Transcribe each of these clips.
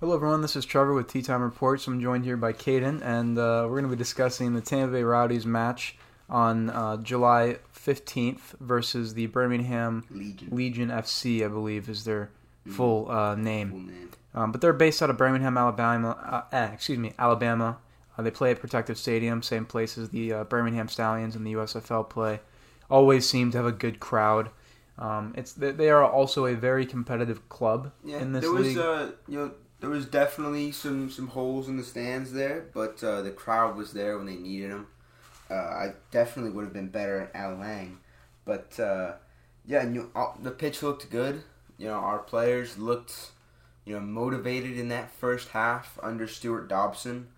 Hello, everyone. This is Trevor with Tea Time Reports. I'm joined here by Kayden, and uh, we're going to be discussing the Tampa Bay Rowdies match on uh, July 15th versus the Birmingham Legion. Legion FC, I believe, is their full uh, name. Full name. Um, but they're based out of Birmingham, Alabama. Uh, eh, excuse me, Alabama. Uh, they play at Protective Stadium, same place as the uh, Birmingham Stallions and the USFL play. Always seem to have a good crowd. Um, it's they are also a very competitive club Yeah, in this there league. was uh, you know, there was definitely some some holes in the stands there, but uh, the crowd was there when they needed them. Uh, I definitely would have been better at Al Lang, but uh, yeah, you, the pitch looked good. You know, our players looked, you know, motivated in that first half under Stuart Dobson.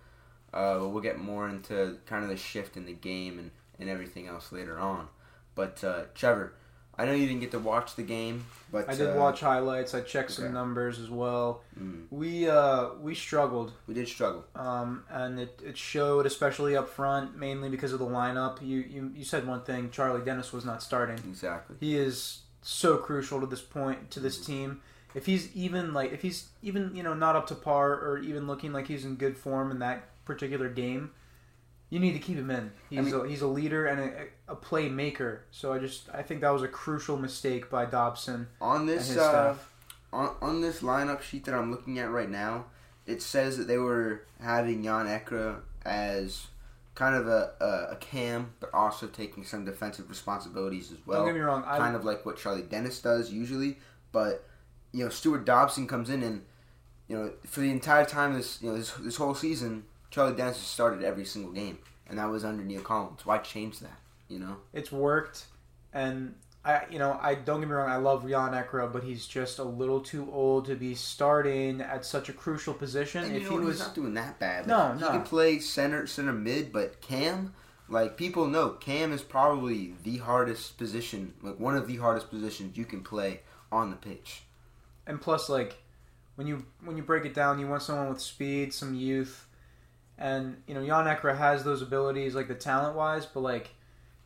Uh, we'll get more into kind of the shift in the game and, and everything else later on. But uh, Trevor, I know you didn't get to watch the game, but I did uh, watch highlights. I checked some numbers as well. mm, We uh, we struggled, we did struggle. um, and it, it showed, especially up front, mainly because of the lineup. You, you you said one thing: Charlie Dennis was not starting. Exactly. He is so crucial to this point to this team. If he's even like if he's even you know not up to par or even looking like he's in good form in that particular game, you need to keep him in. He's a, he's a leader and a, a playmaker. So I just I think that was a crucial mistake by Dobson On this his uh, on, on this lineup sheet that I'm looking at right now, it says that they were having Yann Ekra as kind of a, a, a cam, but also taking some defensive responsibilities as well. Don't get me wrong. I, kind of like what Charlie Dennis does usually. But you know, Stuart Dobson comes in and you know for the entire time this you know this, this whole season, Charlie Dennis has started every single game, and that was under Neil Collins. Why change that? You know. it's worked and I you know I don't get me wrong I love Yann Ekra but he's just a little too old to be starting at such a crucial position And if you he was not doing that bad. No, Like, no. He can play center, center mid, but Cam, like people know, Cam is probably the hardest position, like one of the hardest positions you can play on the pitch. and plus like when you when you break it down you want someone with speed some youth and you know Yann Ekra has those abilities like the talent wise but like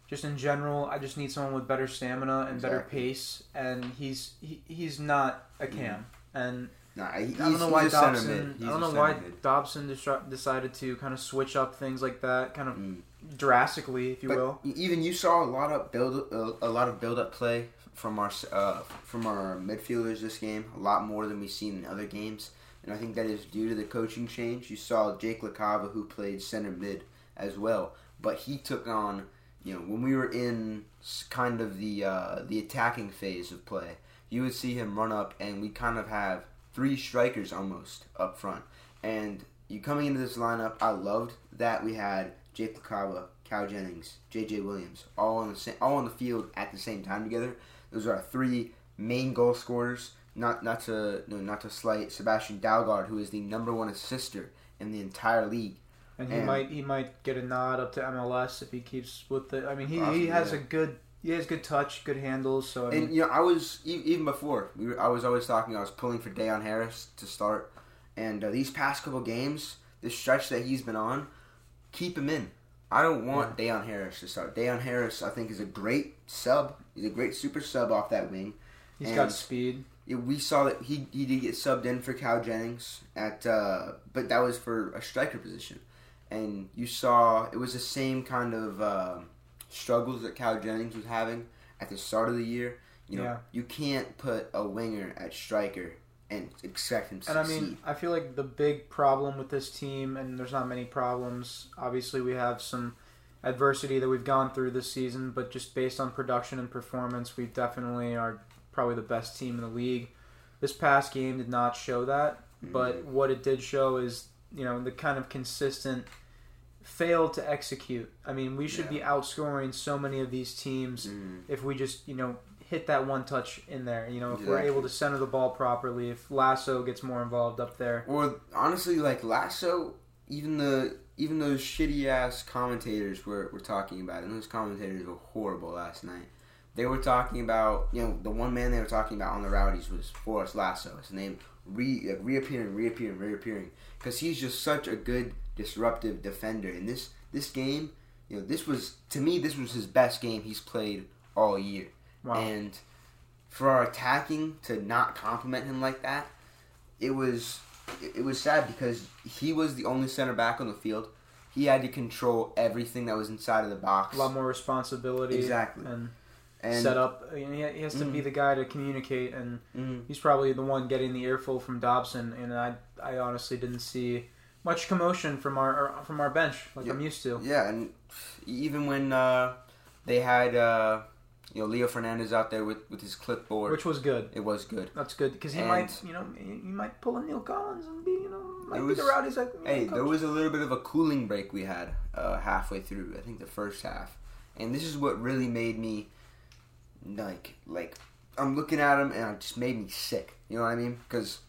just in general I just need someone with better stamina and better pace and he's he, he's not a cam and Nah, he's, I don't know why Dobson. I don't know why. Dobson decided to kind of switch up things like that, kind of Mm. drastically, if you But will. even you saw a lot of build, uh, a lot of build up play from our uh, from our midfielders this game. A lot more than we've seen in other games, and I think that is due to the coaching change. You saw Jake LaCava, who played center mid as well, but he took on you know when we were in kind of the uh, the attacking phase of play, you would see him run up, and we kind of have three strikers almost up front. And you coming into this lineup, I loved that we had Jake LaCava, Cal Jennings, J.J. Williams, all on the same, all on the field at the same time together. Those are our three main goal scorers. Not not to no, not to slight Sebastian Dalgaard, who is the number one assister in the entire league. And he and- might he might get a nod up to MLS if he keeps with it. I mean, he, Possibly, he has yeah. a good he has good touch, good handles. So I mean, And you know, I was even before we were, I was always talking. I was pulling for Dayonn Harris to start, and uh, these past couple games, this stretch that he's been on, keep him in. I don't want Dayonn Harris to start. Dayonn Harris, I think, is a great sub. He's a great super sub off that wing. he's and- got speed. We saw that he he did get subbed in for Cal Jennings at, uh, but that was for a striker position, and you saw it was the same kind of um struggles that Cal Jennings was having at the start of the year. You know, Yeah. you can't put a winger at striker and expect him to And I succeed. mean, I feel like the big problem with this team, and there's not many problems. Obviously, we have some adversity that we've gone through this season, but just based on production and performance, we definitely are probably the best team in the league. This past game did not show that, but what it did show is, you know, the kind of consistent fail to execute. I mean, we should be outscoring so many of these teams Mhm. if we just, you know, hit that one touch in there. You know, if we're able to center the ball properly, if Lasso gets more involved up there. Or honestly, like Lasso, even the even those shitty ass commentators were, were talking about, it, and those commentators were horrible last night. They were talking about, you know, the one man they were talking about on the Rowdies was Forrest Lasso. His name re, like, reappearing, reappearing, reappearing, because he's just such a good disruptive defender. In this this game, you know, this was to me this was his best game he's played all year. Wow. And for our attacking to not compliment him like that, it was it, it was sad because he was the only center back on the field. He had to control everything that was inside of the box. A lot more responsibility. Exactly. And, and set up. I mean, he has to be Mhm. the guy to communicate, and mhm. he's probably the one getting the earful from Dobson. And I, I honestly didn't see much commotion from our from our bench like Yeah. I'm used to. Yeah, and even when uh, they had uh, you know Leo Fernandes out there with, with his clipboard, Which was good. it was good. That's good because he And- might, you know, he might pull a Neil Collins and be, you know, might It be the was- he's like. Hey, coach. there was a little bit of a cooling break we had uh, halfway through. I think the first half, and this is what really made me like like I'm looking at him and it just made me sick. You know what I mean? Because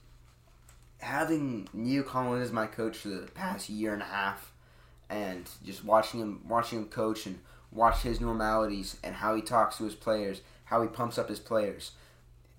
having Neil Collins as my coach for the past year and a half, and just watching him watching him coach and watch his normalities and how he talks to his players, how he pumps up his players.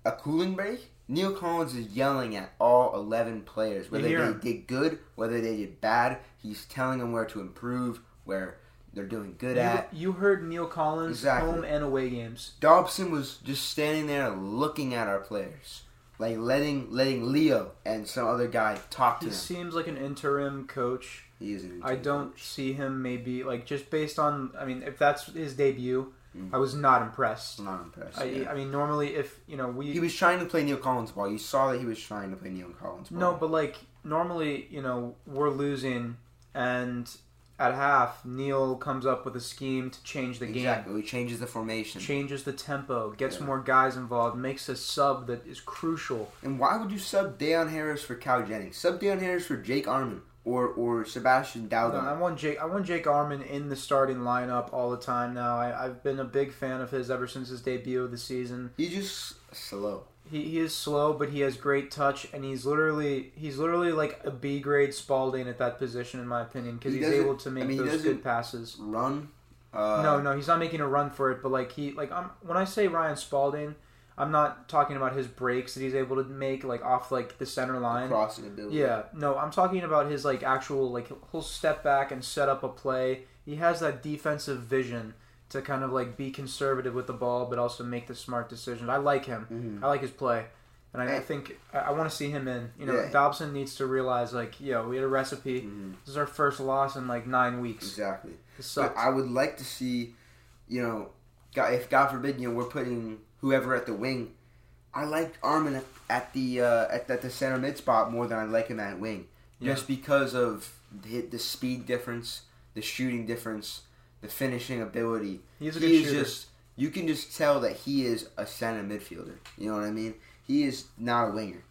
A cooling break. Neil Collins is yelling at all eleven players, whether they did good, whether they did bad. He's telling them where to improve, where they're doing good You, at. you heard Neil Collins Exactly. home and away games. Dobson was just standing there looking at our players, like letting letting Leo and some other guy talk to He him. seems like an interim coach. He is an interim. I don't coach. see him maybe like just based on. I mean, if that's his debut, Mm. I was not impressed. I'm not impressed. I, yeah. I mean, normally if you know we he was trying to play Neil Collins ball. You saw that he was trying to play Neil Collins ball. no, but like normally you know we're losing, and at half Neil comes up with a scheme to change the game. exactly. He changes the formation. changes the tempo, gets Yeah. more guys involved, makes a sub that is crucial. And why would you sub Dayonn Harris for Cal Jennings? Sub Dayonn Harris for Jake Areman or or Sebastian No, I want Jake. I want Jake Areman in the starting lineup all the time now. I, I've been a big fan of his ever since his debut of the season. He just slow. He, he is slow, but he has great touch, and he's literally he's literally like a B grade Spalding at that position, in my opinion, because He he's doesn't- able to make I mean, he those doesn't- good passes. Run. Uh, no, no, he's not making a run for it, but like he like I'm when I say Ryan Spalding, I'm not talking about his breaks that he's able to make like off like the center line. Crossing ability. Yeah, no, I'm talking about his like actual like he'll step back and set up a play. He has that defensive vision to kind of like be conservative with the ball, but also make the smart decisions. I like him. Mhm. I like his play, and I, I think I, I want to see him in. You know, Yeah. Dobson needs to realize like, yo, we had a recipe. Mhm. This is our first loss in like nine weeks. Exactly. But. I would like to see, you know, God, if God forbid, you know, we're putting whoever at the wing. I like Areman at, at the uh, at, at the center mid spot more than I like him at wing, Yeah. just because of the, the speed difference, the shooting difference, the finishing ability. He's a good he shooter. just you can just tell that he is a center midfielder. You know what I mean? He is not a winger.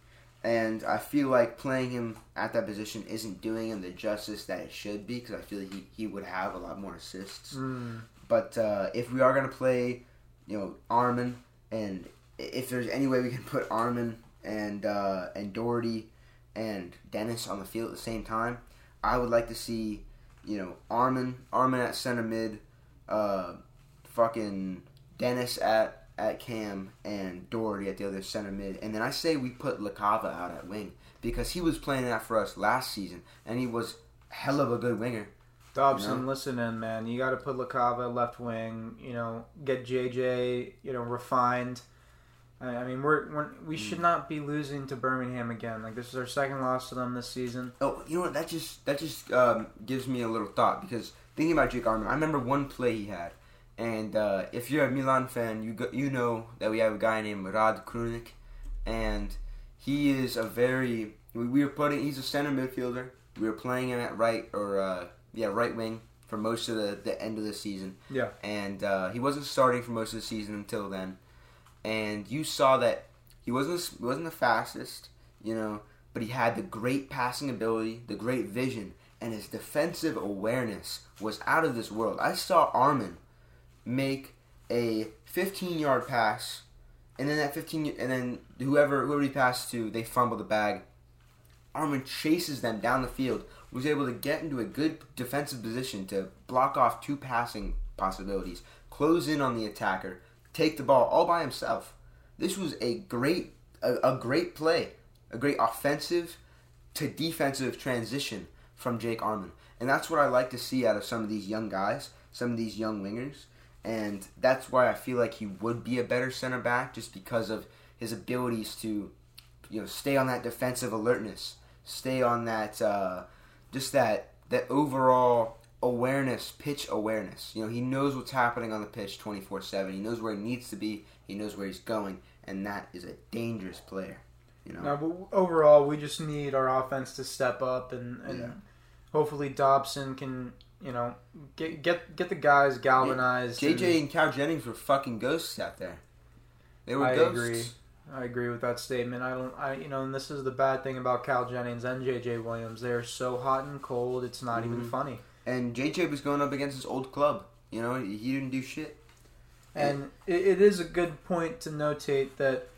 And I feel like playing him at that position isn't doing him the justice that it should be because I feel like he, he would have a lot more assists. Mm. But uh, if we are going to play, you know, Areman, and if there's any way we can put Areman and uh, and Doherty and Dennis on the field at the same time, I would like to see, you know, Areman Areman at center mid, uh, fucking Dennis at at cam and Doherty at the other center mid, and then I say we put LaCava out at wing because he was playing that for us last season, and he was hell of a good winger. Dobson, You know? listen in, man. You got to put LaCava left wing. You know, get JJ. You know, refined. I, I mean, we're, we're we Mm. should not be losing to Birmingham again. Like this is our second loss to them this season. Oh, you know what? That just that just um, gives me a little thought because thinking about Jake Areman, I remember one play he had, and uh, if you're a Milan fan, you go, you know that we have a guy named Rad Krunic, and he is a very we, we were putting he's a center midfielder. We were playing him at right or uh, yeah right wing for most of the, the end of the season. Yeah. and uh, he wasn't starting for most of the season until then. And you saw that he wasn't wasn't the fastest, you know, but he had the great passing ability, the great vision, and his defensive awareness was out of this world. I saw Areman make a 15 yard pass, and then that 15, and then whoever whoever he passed to, they fumble the bag. Areman chases them down the field, was able to get into a good defensive position to block off two passing possibilities, close in on the attacker, take the ball all by himself. This was a great a, a great play, a great offensive to defensive transition from Jake Areman. And that's what I like to see out of some of these young guys, some of these young wingers. And that's why I feel like he would be a better center back just because of his abilities to you know stay on that defensive alertness, stay on that, uh, just that that overall awareness, pitch awareness. You know, he knows what's happening on the pitch twenty four seven. He knows where he needs to be. He knows where he's going, and that is a dangerous player. You know. No, but overall, we just need our offense to step up, and, and Yeah. hopefully Dobson can, you know, get get get the guys galvanized. and- JJ and Cal Jennings were fucking ghosts out there. They were I ghosts. agree. I agree with that statement. I don't, I you know, and this is the bad thing about Cal Jennings and JJ Williams. They are so hot and cold. It's not even Mhm. funny. And JJ was going up against his old club. You know, he didn't do shit. And it, it is a good point to notate that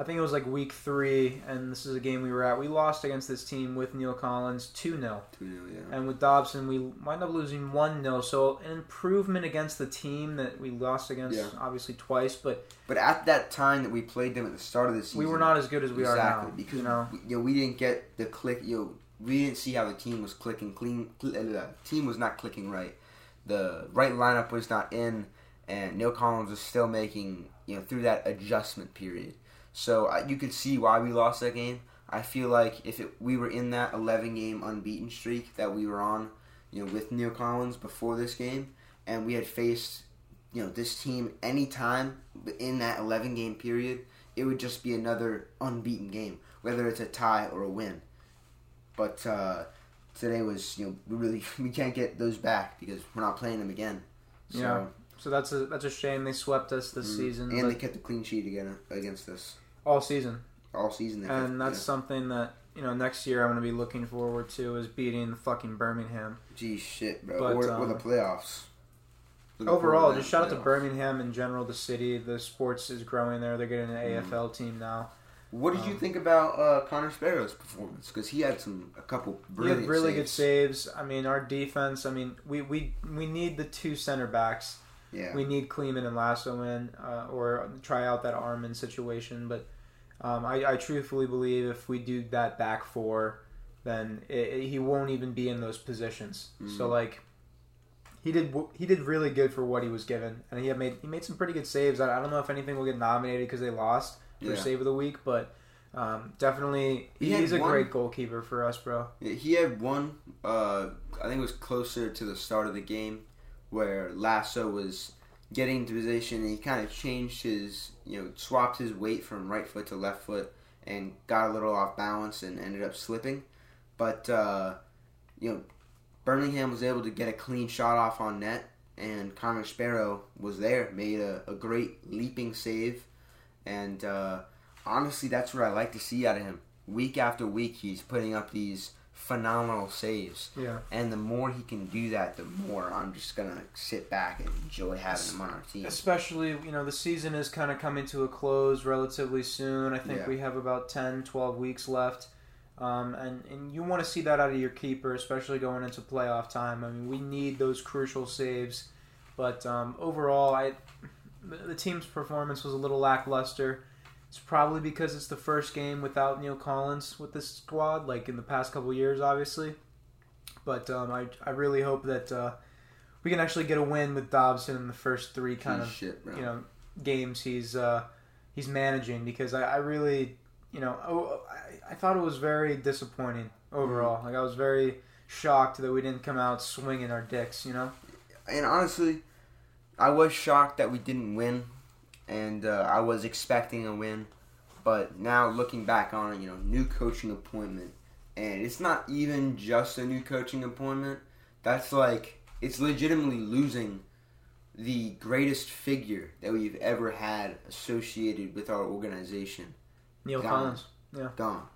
I think it was like week three, and this is a game we were at. We lost against this team with Neil Collins 2 0. 2-0, yeah. And with Dobson, we wind up losing 1 0. So an improvement against the team that we lost against, Yeah. obviously, twice, but But at that time that we played them at the start of the season, we were not as good as we exactly are now. because you know? we, you know, we didn't get the click. You know, we didn't see how the team was clicking. Clean, uh, the team was not clicking right. The right lineup was not in, and Neil Collins was still making you know through that adjustment period. So you could see why we lost that game. I feel like if it, we were in that 11 game unbeaten streak that we were on, you know, with Neil Collins before this game, and we had faced, you know, this team anytime in that 11 game period, it would just be another unbeaten game, whether it's a tie or a win. But uh, today was, you know, we really we can't get those back because we're not playing them again. So, Yeah. So that's a that's a shame. They swept us this mm, season, and they kept the clean sheet again against us all season. all season. They kept- And that's something that you know next year I'm going to be looking forward to is beating fucking Birmingham. Gee shit, bro. But, or, or the um, playoffs. Looking Overall, just shout out to. Birmingham in general, the city. The sports is growing there. They're getting an Mm. AFL team now. What did you Um, think about uh, Connor Sparrow's performance? Because he had some a couple brilliant, had really good saves. saves. I mean, our defense. I mean, we we, we need the two center backs. Yeah, We need Kleemann and Lasso in, uh, or try out that Areman situation. But um, I, I truthfully believe if we do that back four, then it, it- he won't even be in those positions. So Mhm. like, he did he did really good for what he was given, and he had made he made some pretty good saves. I, I don't know if anything will get nominated because they lost for Yeah. save of the week, but. Um, definitely, He he's a one- great goalkeeper for us, bro. He had one. Uh, I think it was closer to the start of the game where Lasso was getting into position and he kind of changed his, you know, swapped his weight from right foot to left foot and got a little off balance and ended up slipping. But uh, you know, Birmingham was able to get a clean shot off on net, and Connor Sparrow was there, made a, a great leaping save, and uh, honestly, that's what I like to see out of him. Week after week, he's putting up these phenomenal saves, Yeah. and the more he can do that, the more I'm just gonna sit back and enjoy having him on our team. Especially, you know, the season is kind of coming to a close relatively soon. I think Yeah. we have about 10, 12 weeks left. Um, and, and you want to see that out of your keeper, especially going into playoff time. I mean, we need those crucial saves. But um, overall, I the team's performance was a little lackluster. It's probably because it's the first game without Neil Collins with this squad, like in the past couple years, obviously. But um, I, I really hope that uh, we can actually get a win with Dobson in the first three kind of shit, you know games he's uh, he's managing because I, I really you know oh, I, I thought it was very disappointing overall. Like I was very shocked that we didn't come out swinging our dicks. You know. and honestly, I was shocked that we didn't win, and uh, I was expecting a win. But now looking back on it, you know, new coaching appointment, and it's not even just a new coaching appointment. That's like it's legitimately losing the greatest figure that we've ever had associated with our organization. Neil Gone. Collins, Yeah. Gone.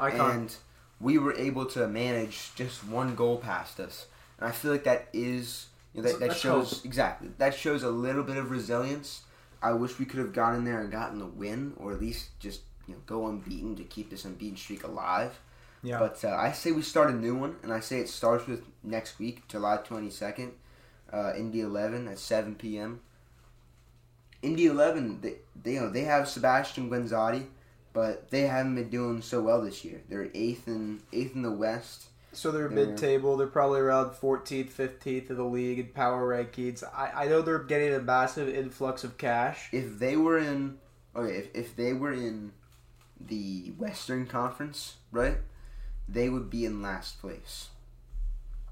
icon. And we were able to manage just one goal past us. And I feel like that is you know, that, that shows exactly that shows a little bit of resilience. I wish we could have gotten there and gotten the win, or at least just you know go unbeaten to keep this unbeaten streak alive. Yeah. But uh, I say we start a new one, and I say it starts with next week, July twenty second, uh, Indy eleven at seven p.m. Indy eleven, they, they you know they have Sebastian Guenzatti, but they haven't been doing so well this year. They're eighth in eighth in the West. So they're They're- mid-table. They're probably around 14th, 15th of the league in power rankings. I, I know they're getting a massive influx of cash. If they were in okay, if, if they were in the Western Conference, right? they would be in last place.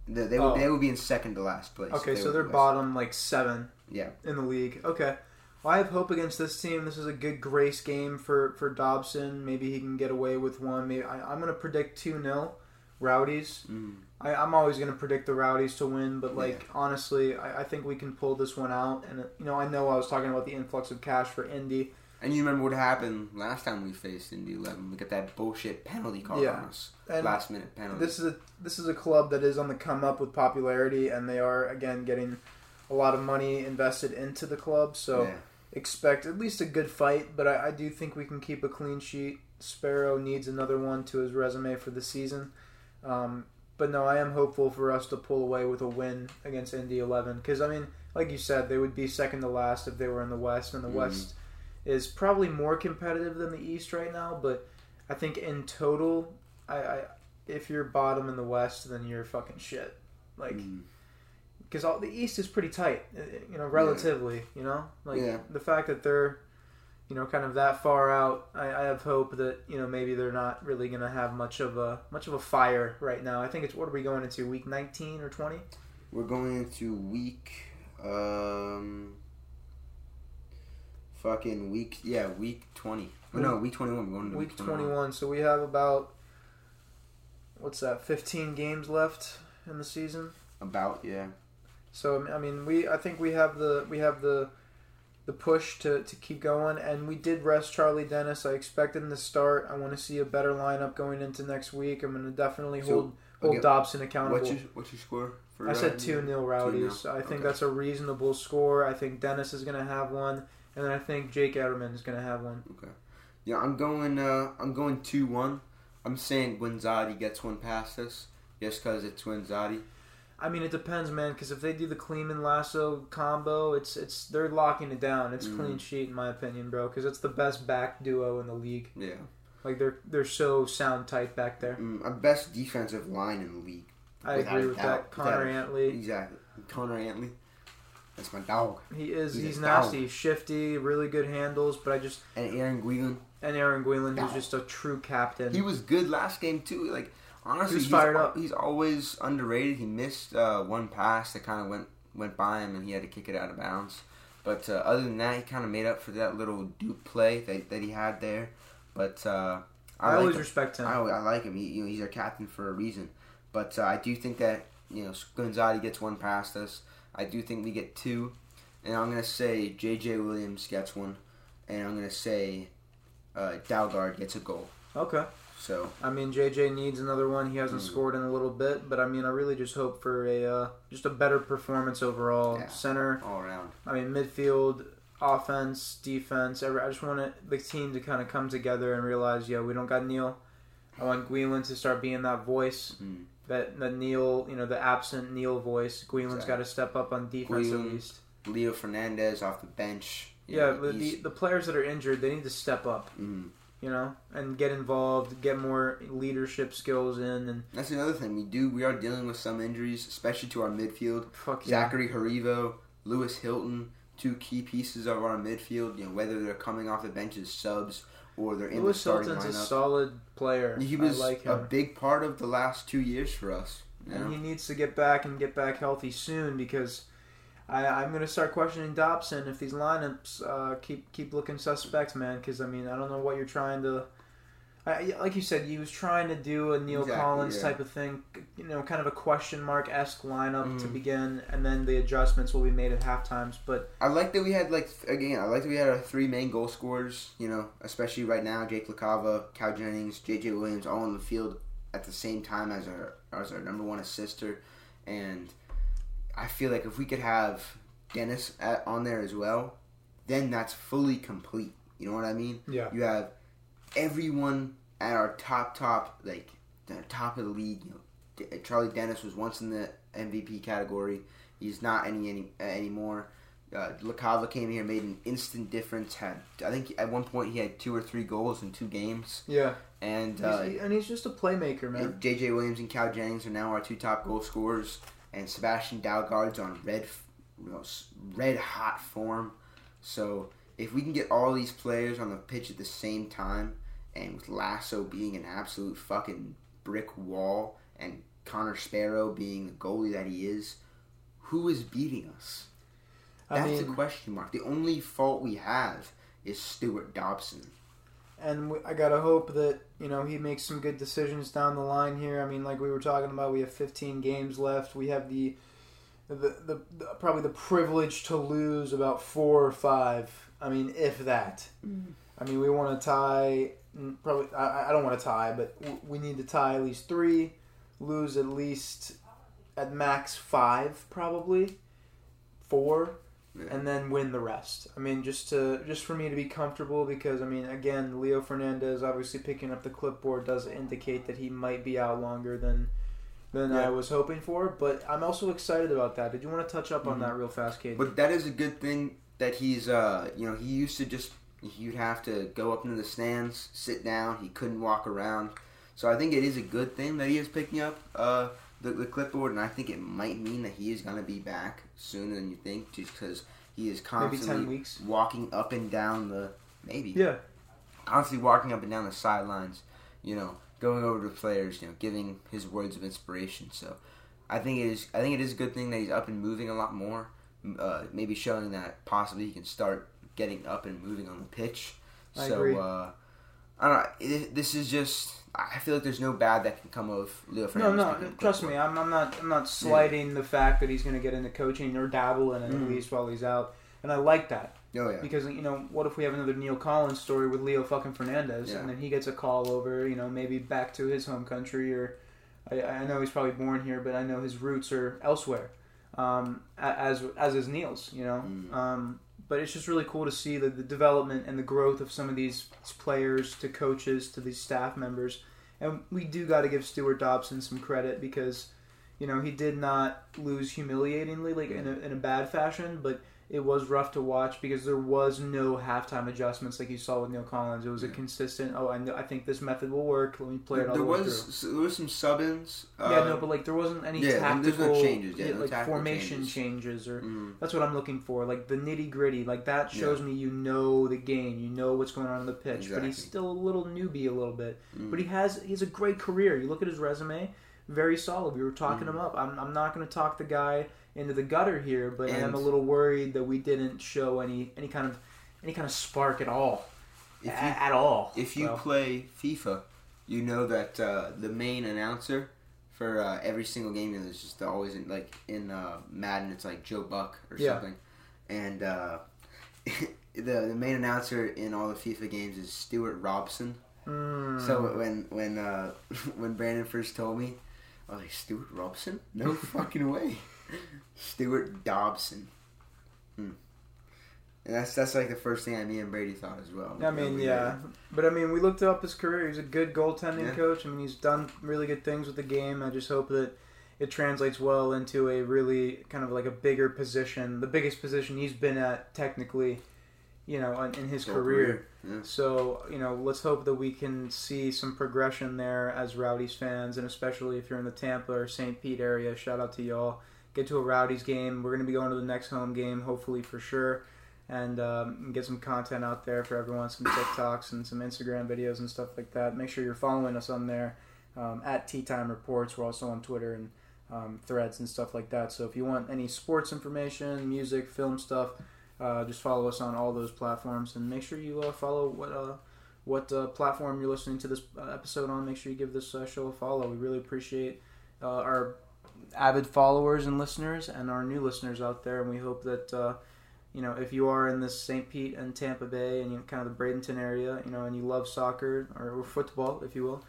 They, they would Oh. they would be in second to last place. Okay, they so they're bottom like seven. Yeah. In the league. Okay. Well, I have hope against this team. This is a good grace game for for Dobson. Maybe he can get away with one. Maybe I, I'm going to predict two 0 Rowdies. Mm. I, I'm always going to predict the Rowdies to win, but like honestly, I, I think we can pull this one out. And you know, I know I was talking about the influx of cash for Indy. And you remember what happened last time we faced Indy Eleven? We got that bullshit penalty call Yeah. on us. And Last minute penalty. This is a this is a club that is on the come up with popularity, and they are again getting a lot of money invested into the club. So yeah. expect at least a good fight, but I, I do think we can keep a clean sheet. Sparrow needs another one to his resume for the season. Um, but no, I am hopeful for us to pull away with a win against Indy 11. Because, I mean, like you said, they would be second to last if they were in the West, and the Mhm. West is probably more competitive than the East right now. But I think in total, I, I if you're bottom in the West, then you're fucking shit. Like, Mm. because all the East is pretty tight, uh, you know, relatively. You know, like Yeah. the fact that they're, you know, kind of that far out. I, I have hope that you know maybe they're not really gonna have much of a much of a fire right now. I think it's what are we going into week nineteen or twenty? We're going into week um fucking week yeah, week twenty. Oh, no, week twenty one. We're going to Week twenty one. So we have about what's that? Fifteen games left in the season. About, yeah. So I mean, we I think we have the we have the the push to, to keep going, and we did rest Charlie Dennis. I expected him to start. I want to see a better lineup going into next week. I'm going to definitely So, hold hold Dobson accountable. What's your what's your score for I said uh, two 0 Rowdies. 2-0. I think Okay. that's a reasonable score. I think Dennis is going to have one, and then I think Jake Etterman is going to have one. Okay. Yeah, I'm going uh I'm going two one. I'm saying Guenzatti gets one past us just because it's Guenzatti. I mean, it depends, man. Because if they do the Kleemann Lasso combo, it's it's they're locking it down. It's Mhm. clean sheet in my opinion, bro. Because it's the best back duo in the league. Yeah. Like they're they're so sound tight back there. Mm, our best defensive line in the league. I agree with that. Connor Antley, Exactly. Connor Antley. That's my dog. he is He's he's nasty, he's shifty, really good handles. But I just And Aaron Guillen. and Aaron Guillen, who's just a true captain. He was good last game too. Like honestly, he's, fired up. He's always underrated. He missed uh, one pass that kind of went went by him, and he had to kick it out of bounds. But uh, other than that, he kind of made up for that little dupe play that, that he had there. But uh, I, I, like always him. respect him. I, I like him. He, you know, he's our captain for a reason. But uh, I do think that you know Gonzalez gets one past us. I do think we get two, and I'm gonna say J.J. Williams gets one, and I'm gonna say uh, Dalgaard gets a goal. okay. So I mean, JJ needs another one. He hasn't Mm. scored in a little bit, but I mean, I really just hope for a uh, just a better performance overall. Yeah. Center, all around. I mean, midfield, offense, defense. Every, I just want it, the team to kind of come together and realize, yo, we don't got Neil. I want Guillen to start being that voice. Mm. That the Neil, you know, the absent Neil voice. Guillen's Exactly. got to step up on defense at least. Leo Fernandes off the bench. Yeah, know, the, the the players that are injured, they need to step up. mm. You know, and get involved, get more leadership skills in, and That's another thing we do. We are dealing with some injuries, especially to our midfield. fuck yeah. Zachary Herivaux, Lewis Hilton, two key pieces of our midfield. You know, whether they're coming off the bench as subs or they're in Lewis the starting Hilton's a solid player. He was I like a big part of the last two years for us. You and he needs to get back and get back healthy soon because I, I'm going to start questioning Dobson if these lineups uh, keep keep looking suspect, man. Because I mean, I don't know what you're trying to. I, like you said, he was trying to do a Neil Exactly, Collins yeah. type of thing, you know, kind of a question mark esque lineup to Mhm. begin, and then the adjustments will be made at half times. But I like that we had like again. I like that we had our three main goal scorers. You know, especially right now, Jake LaCava, Cal Jennings, J.J. Williams, all on the field at the same time as our as our number one assister, and I feel like if we could have Dennis at, on there as well, then that's fully complete. You know what I mean? yeah, You have everyone at our top top like the top of the league. You know, D- Charlie Dennis was once in the MVP category. He's not any any uh, anymore. Uh, LaCava came here, made an instant difference. Had I think at one point he had two or three goals in two games, yeah, and He's- uh, and he's just a playmaker, man. J.J. Williams and Cal Jennings are now our two top goal scorers, and Sebastian Dalgaard's on red, you know, red hot form. So if we can get all these players on the pitch at the same time, and with Lasso being an absolute fucking brick wall and Connor Sparrow being the goalie that he is, who is beating us? I That's mean, a question mark. The only fault we have is Stuart Dobson. And we, I gotta hope that you know he makes some good decisions down the line here. I mean, like we were talking about, we have 15 games left. We have the the, the, the probably the privilege to lose about four or five. I mean, if that. I mean, we want to tie. mm, Probably, I, I don't want to tie, but w- we need to tie at least three, lose at least at max five, probably four, Yeah. and then win the rest. I mean, just to just for me to be comfortable, because I mean, again, Leo Fernandes obviously picking up the clipboard does indicate that he might be out longer than than I was hoping for. But I'm also excited about that. Did you want to touch up on Mhm. that real fast, Kate? But that is a good thing that he's, uh, you know, he used to just, you'd have to go up into the stands, sit down. He couldn't walk around. So I think it is a good thing that he is picking up uh, the, the clipboard, and I think it might mean that he is going to be back sooner than you think, just because he is constantly walking up and down the, maybe, Yeah. constantly walking up and down the sidelines, you know, going over to players, you know, giving his words of inspiration. So I think it is I think it is a good thing that he's up and moving a lot more. Uh, maybe showing that possibly he can start getting up and moving on the pitch. I so. Uh, I don't know. It, this is just I feel like there's no bad that can come of Leo No, Fernandes. no. up Trust me, I'm, I'm not. I'm not slighting the fact that he's going to get into coaching or dabble in it Mhm. at least while he's out, and I like that Oh yeah. because you know what if we have another Neil Collins story with Leo fucking Fernandes, Yeah. and then he gets a call over, you know, maybe back to his home country or I, I know he's probably born here, but I know his roots are elsewhere, um, as as is Neil's, you know. Mm. Um, but it's just really cool to see the, the development and the growth of some of these players to coaches to these staff members. And we do got to give Stuart Dobson some credit because, you know, he did not lose humiliatingly, like in a, in a bad fashion, but it was rough to watch because there was no halftime adjustments like you saw with Neil Collins. It was a consistent. Oh, I know, I think this method will work. Let me play it all there the way was through. there was some sub-ins. Uh, yeah, no, but like there wasn't any yeah, tactical no changes, yeah, no like formation changes. changes or mm, that's what I'm looking for. Like the nitty gritty. Like that shows me you know the game. You know what's going on in the pitch. But he's still a little newbie a little bit. mm. But he has he has a great career. You look at his resume, very solid. We were talking Mhm. him up. I'm, I'm not going to talk the guy into the gutter here, but I am a little worried that we didn't show any any kind of any kind of spark at all. If A- you at all. If you So, play FIFA, you know that uh, the main announcer for uh, every single game is just always in, like in uh, Madden. It's like Joe Buck or Yeah. something, and uh, the the main announcer in all the FIFA games is Stuart Robson. mm, So when when uh, when Brandon first told me, I was like Stuart Robson? No fucking way, Stuart Dobson. Hmm. And that's that's like the first thing I me and Brady thought as well. I mean, yeah, but I mean, we looked up his career. He's a good goaltending Yeah. coach. I mean, he's done really good things with the game. I just hope that it translates well into a really kind of like a bigger position, the biggest position he's been at technically, you know, in, in his whole career. Yeah. So you know, let's hope that we can see some progression there as Rowdies fans, and especially if you're in the Tampa or St. Pete area. Shout out to y'all. Get to a Rowdies game. We're going to be going to the next home game, hopefully for sure, and um, get some content out there for everyone, some TikToks and some Instagram videos and stuff like that. Make sure you're following us on there um, at Tea Time Reports. We're also on Twitter and um, threads and stuff like that. So if you want any sports information, music, film stuff, uh, just follow us on all those platforms and make sure you uh, follow what uh, what uh, platform you're listening to this uh, episode on. Make sure you give this uh, show a follow. We really appreciate uh, our avid followers and listeners and our new listeners out there, and we hope that. Uh, you know, if you are in this St. Pete and Tampa Bay and you know, kind of the Bradenton area, you know, and you love soccer or, or football, if you will,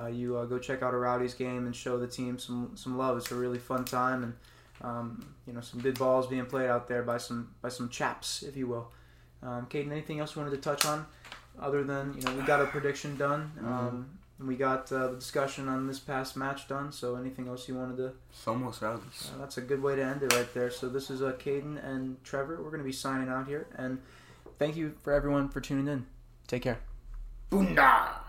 uh, you uh, go check out a Rowdies game and show the team some some love. It's a really fun time, and um, you know some good balls being played out there by some by some chaps, if you will. Um, Kayden, anything else you wanted to touch on, other than you know we got our prediction done, um, and we got uh, the discussion on this past match done. So anything else you wanted to? Somos Rowdies. Uh, that's a good way to end it right there. So this is uh, Kayden and Trevor. We're going to be signing out here, and thank you for everyone for tuning in. Take care. Boonda!